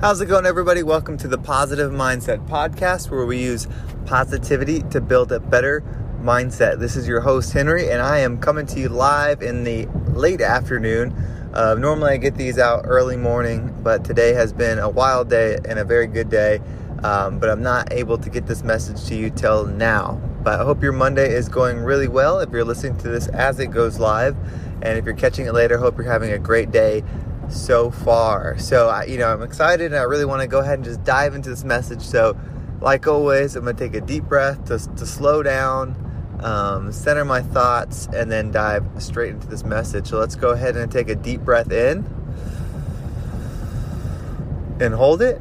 How's it going, everybody? Welcome to the Positive Mindset Podcast, where we use positivity to build a better mindset. This is your host, Henry, and I am coming to you live in the late afternoon. Uh, normally, I get these out early morning, but today has been a wild day and a very good day. Um, but I'm not able to get this message to you till now. But I hope your Monday is going really well if you're listening to this as it goes live. And if you're catching it later, hope you're having a great day so far. So, I, you know, I'm excited and I really want to go ahead and just dive into this message. So, like always, I'm going to take a deep breath to, to slow down, um, center my thoughts, and then dive straight into this message. So, let's go ahead and take a deep breath in and hold it.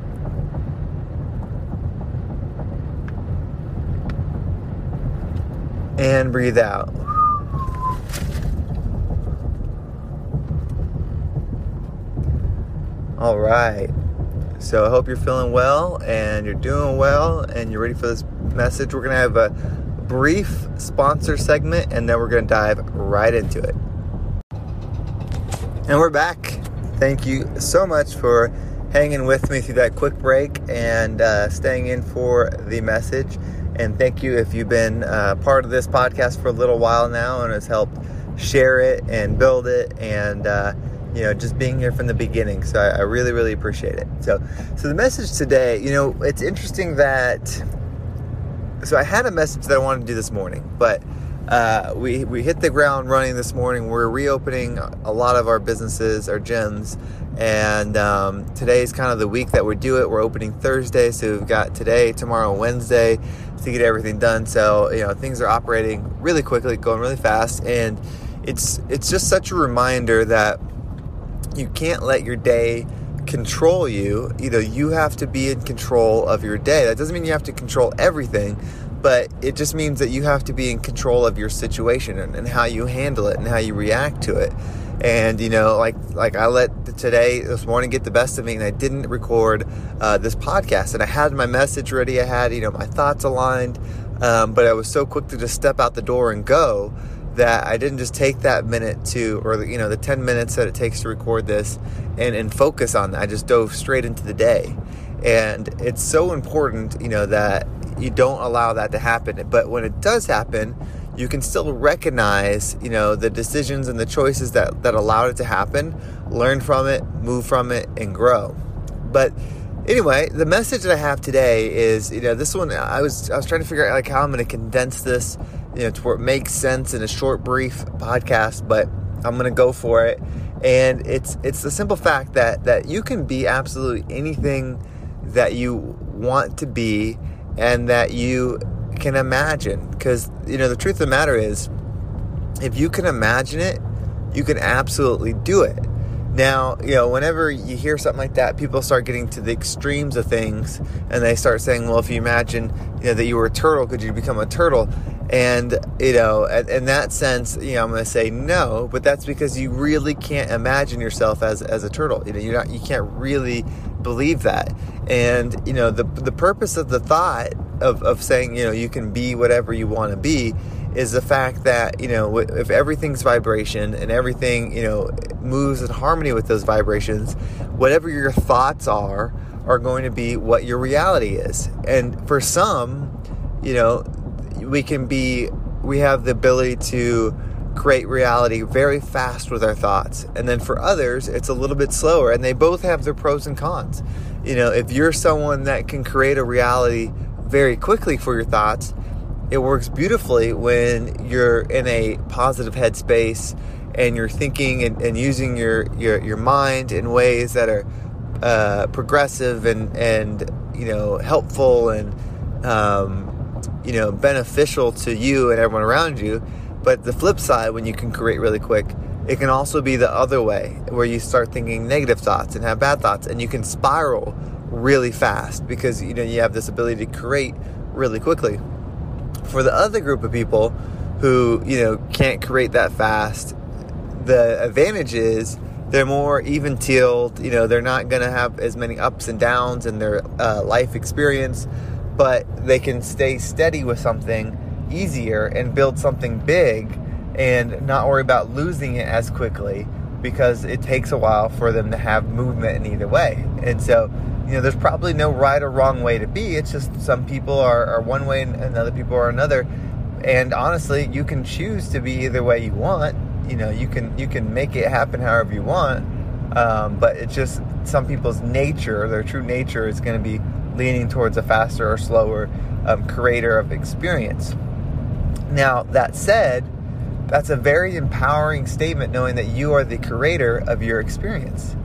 And breathe out. All right. So I hope you're feeling well and you're doing well and you're ready for this message. We're going to have a brief sponsor segment and then we're going to dive right into it. And we're back. Thank you so much for hanging with me through that quick break and uh, staying in for the message. And thank you if you've been uh, part of this podcast for a little while now and has helped share it and build it and uh, you know, just being here from the beginning. So I, I, really, really appreciate it. So, so the message today, you know, it's interesting that. So I had a message that I wanted to do this morning, but uh, we we hit the ground running this morning. We're reopening a lot of our businesses, our gyms, and um, today is kind of the week that we do it. We're opening Thursday, so we've got today, tomorrow, Wednesday to get everything done. So you know, things are operating really quickly, going really fast, and it's it's just such a reminder that you can't let your day control you. You know, you have to be in control of your day. That doesn't mean you have to control everything, but it just means that you have to be in control of your situation and, and how you handle it and how you react to it. And you know, like like I let today this morning get the best of me, and I didn't record uh, this podcast. And I had my message ready. I had you know my thoughts aligned, um, but I was so quick to just step out the door and go that I didn't just take that minute to, or you know, the 10 minutes that it takes to record this and, and focus on that. I just dove straight into the day. And it's so important, you know, that you don't allow that to happen. But when it does happen, you can still recognize, you know, the decisions and the choices that, that allowed it to happen, learn from it, move from it, and grow. But anyway, the message that I have today is, you know, this one I was I was trying to figure out like how I'm going to condense this you know, to where it makes sense in a short, brief podcast, but I'm gonna go for it. And it's it's the simple fact that that you can be absolutely anything that you want to be and that you can imagine. Because you know the truth of the matter is, if you can imagine it, you can absolutely do it. Now, you know, whenever you hear something like that, people start getting to the extremes of things and they start saying, well, if you imagine, you know, that you were a turtle, could you become a turtle? And, you know, in that sense, you know, I'm going to say no, but that's because you really can't imagine yourself as, as a turtle. You know, you're not, you can't really believe that. And, you know, the, the purpose of the thought of, of saying, you know, you can be whatever you want to be is the fact that, you know, if everything's vibration and everything, you know, moves in harmony with those vibrations, whatever your thoughts are, are going to be what your reality is. And for some, you know, we can be we have the ability to create reality very fast with our thoughts. And then for others, it's a little bit slower and they both have their pros and cons. You know, if you're someone that can create a reality very quickly for your thoughts, it works beautifully when you're in a positive headspace and you're thinking and, and using your, your, your mind in ways that are uh, progressive and, and, you know, helpful and, um, you know, beneficial to you and everyone around you. But the flip side, when you can create really quick, it can also be the other way, where you start thinking negative thoughts and have bad thoughts, and you can spiral really fast because you know you have this ability to create really quickly. For the other group of people who you know can't create that fast, the advantage is they're more even keeled. You know, they're not going to have as many ups and downs in their uh, life experience but they can stay steady with something easier and build something big and not worry about losing it as quickly because it takes a while for them to have movement in either way. And so you know, there's probably no right or wrong way to be. It's just some people are, are one way and other people are another. And honestly, you can choose to be either way you want. You know, you can you can make it happen however you want. Um, but it's just some people's nature, their true nature, is going to be leaning towards a faster or slower um, creator of experience. Now, that said, that's a very empowering statement knowing that you are the creator of your experience.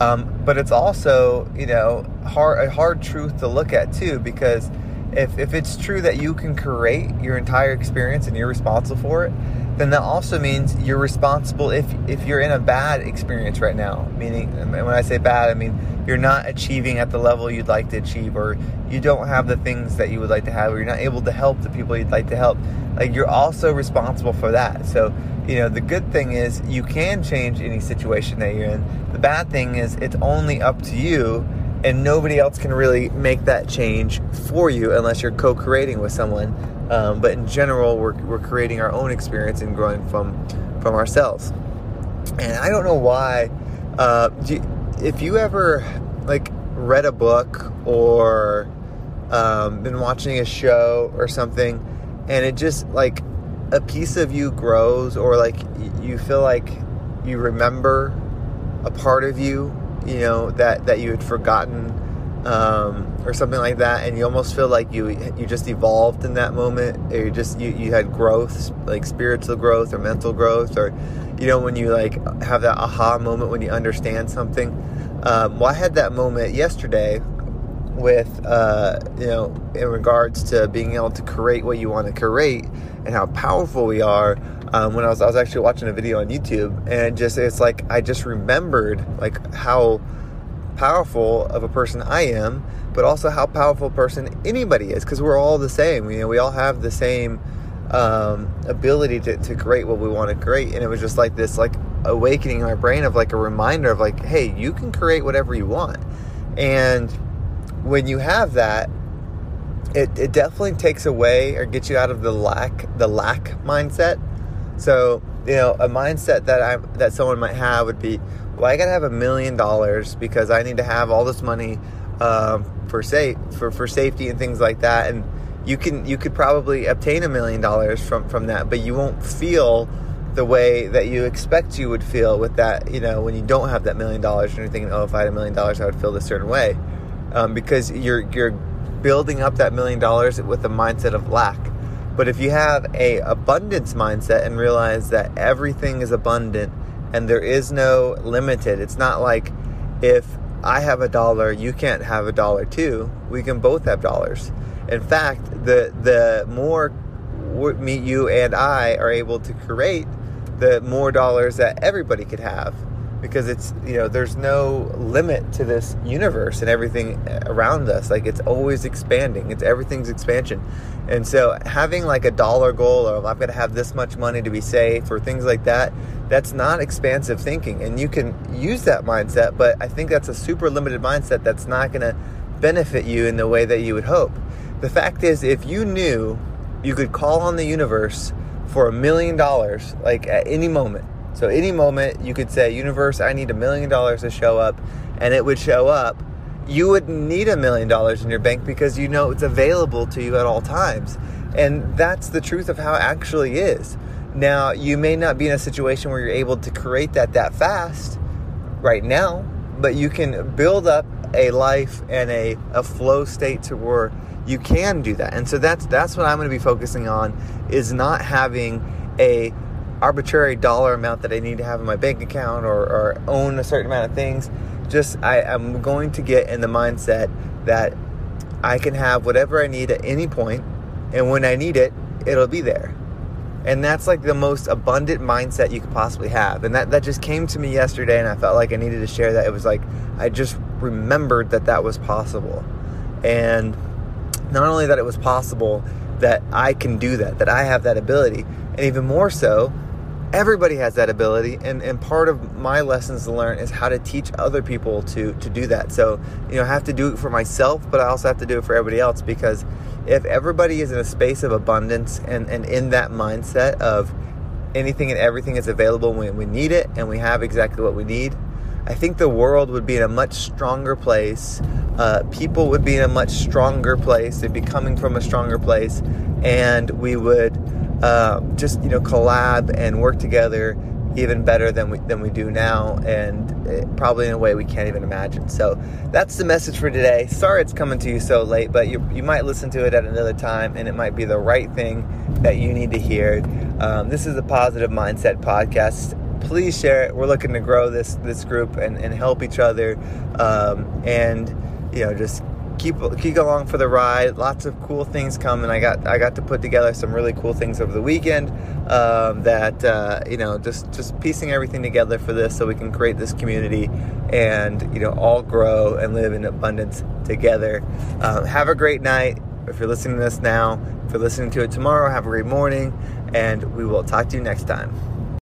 Um, but it's also, you know, hard, a hard truth to look at too, because if, if it's true that you can create your entire experience and you're responsible for it, then that also means you're responsible if if you're in a bad experience right now. Meaning, when I say bad, I mean you're not achieving at the level you'd like to achieve, or you don't have the things that you would like to have, or you're not able to help the people you'd like to help. Like you're also responsible for that. So you know the good thing is you can change any situation that you're in. The bad thing is it's only up to you and nobody else can really make that change for you unless you're co-creating with someone um, but in general, we're, we're creating our own experience and growing from from ourselves. And I don't know why. Uh, you, if you ever like read a book or um, been watching a show or something, and it just like a piece of you grows, or like you feel like you remember a part of you, you know that that you had forgotten um, or something like that, and you almost feel like you you just evolved in that moment, or you just you, you had growth, like spiritual growth or mental growth, or you know when you like have that aha moment when you understand something. Um, well, I had that moment yesterday with uh, you know in regards to being able to create what you want to create and how powerful we are. Um, when I was I was actually watching a video on YouTube, and just it's like I just remembered like how powerful of a person I am, but also how powerful a person anybody is, because we're all the same. You know, we all have the same um, ability to, to create what we want to create. And it was just like this, like awakening in my brain of like a reminder of like, hey, you can create whatever you want. And when you have that, it, it definitely takes away or gets you out of the lack the lack mindset. So you know, a mindset that I that someone might have would be, well, I gotta have a million dollars because I need to have all this money um, for safe for for safety and things like that. And you can you could probably obtain a million dollars from from that, but you won't feel the way that you expect you would feel with that. You know, when you don't have that million dollars, and you're thinking, oh, if I had a million dollars, I would feel this certain way, um, because you're you're building up that million dollars with a mindset of lack. But if you have a abundance mindset and realize that everything is abundant and there is no limited, it's not like if I have a dollar, you can't have a dollar too. We can both have dollars. In fact, the the more me, you, and I are able to create, the more dollars that everybody could have because it's you know there's no limit to this universe and everything around us. Like it's always expanding. It's everything's expansion. And so having like a dollar goal or i've got to have this much money to be safe or things like that that's not expansive thinking. And you can use that mindset but i think that's a super limited mindset that's not going to benefit you in the way that you would hope. The fact is if you knew you could call on the universe for a million dollars like at any moment so, any moment you could say, Universe, I need a million dollars to show up, and it would show up. You wouldn't need a million dollars in your bank because you know it's available to you at all times. And that's the truth of how it actually is. Now, you may not be in a situation where you're able to create that that fast right now, but you can build up a life and a, a flow state to where you can do that. And so that's that's what I'm going to be focusing on is not having a arbitrary dollar amount that I need to have in my bank account or, or own a certain amount of things. Just I, I'm going to get in the mindset that I can have whatever I need at any point, and when I need it, it'll be there. And that's like the most abundant mindset you could possibly have. And that, that just came to me yesterday, and I felt like I needed to share that. It was like I just remembered that that was possible. And not only that it was possible, that I can do that, that I have that ability, and even more so, everybody has that ability and, and part of my lessons to learn is how to teach other people to to do that so you know i have to do it for myself but i also have to do it for everybody else because if everybody is in a space of abundance and, and in that mindset of anything and everything is available when we need it and we have exactly what we need i think the world would be in a much stronger place uh, people would be in a much stronger place. They'd be coming from a stronger place, and we would uh, just you know collab and work together even better than we than we do now, and it, probably in a way we can't even imagine. So that's the message for today. Sorry it's coming to you so late, but you you might listen to it at another time, and it might be the right thing that you need to hear. Um, this is a positive mindset podcast. Please share it. We're looking to grow this this group and, and help each other, um, and you know just keep keep along for the ride. Lots of cool things coming. I got I got to put together some really cool things over the weekend. Um, that uh, you know just just piecing everything together for this so we can create this community and you know all grow and live in abundance together. Um, have a great night. If you're listening to this now, if you're listening to it tomorrow, have a great morning, and we will talk to you next time.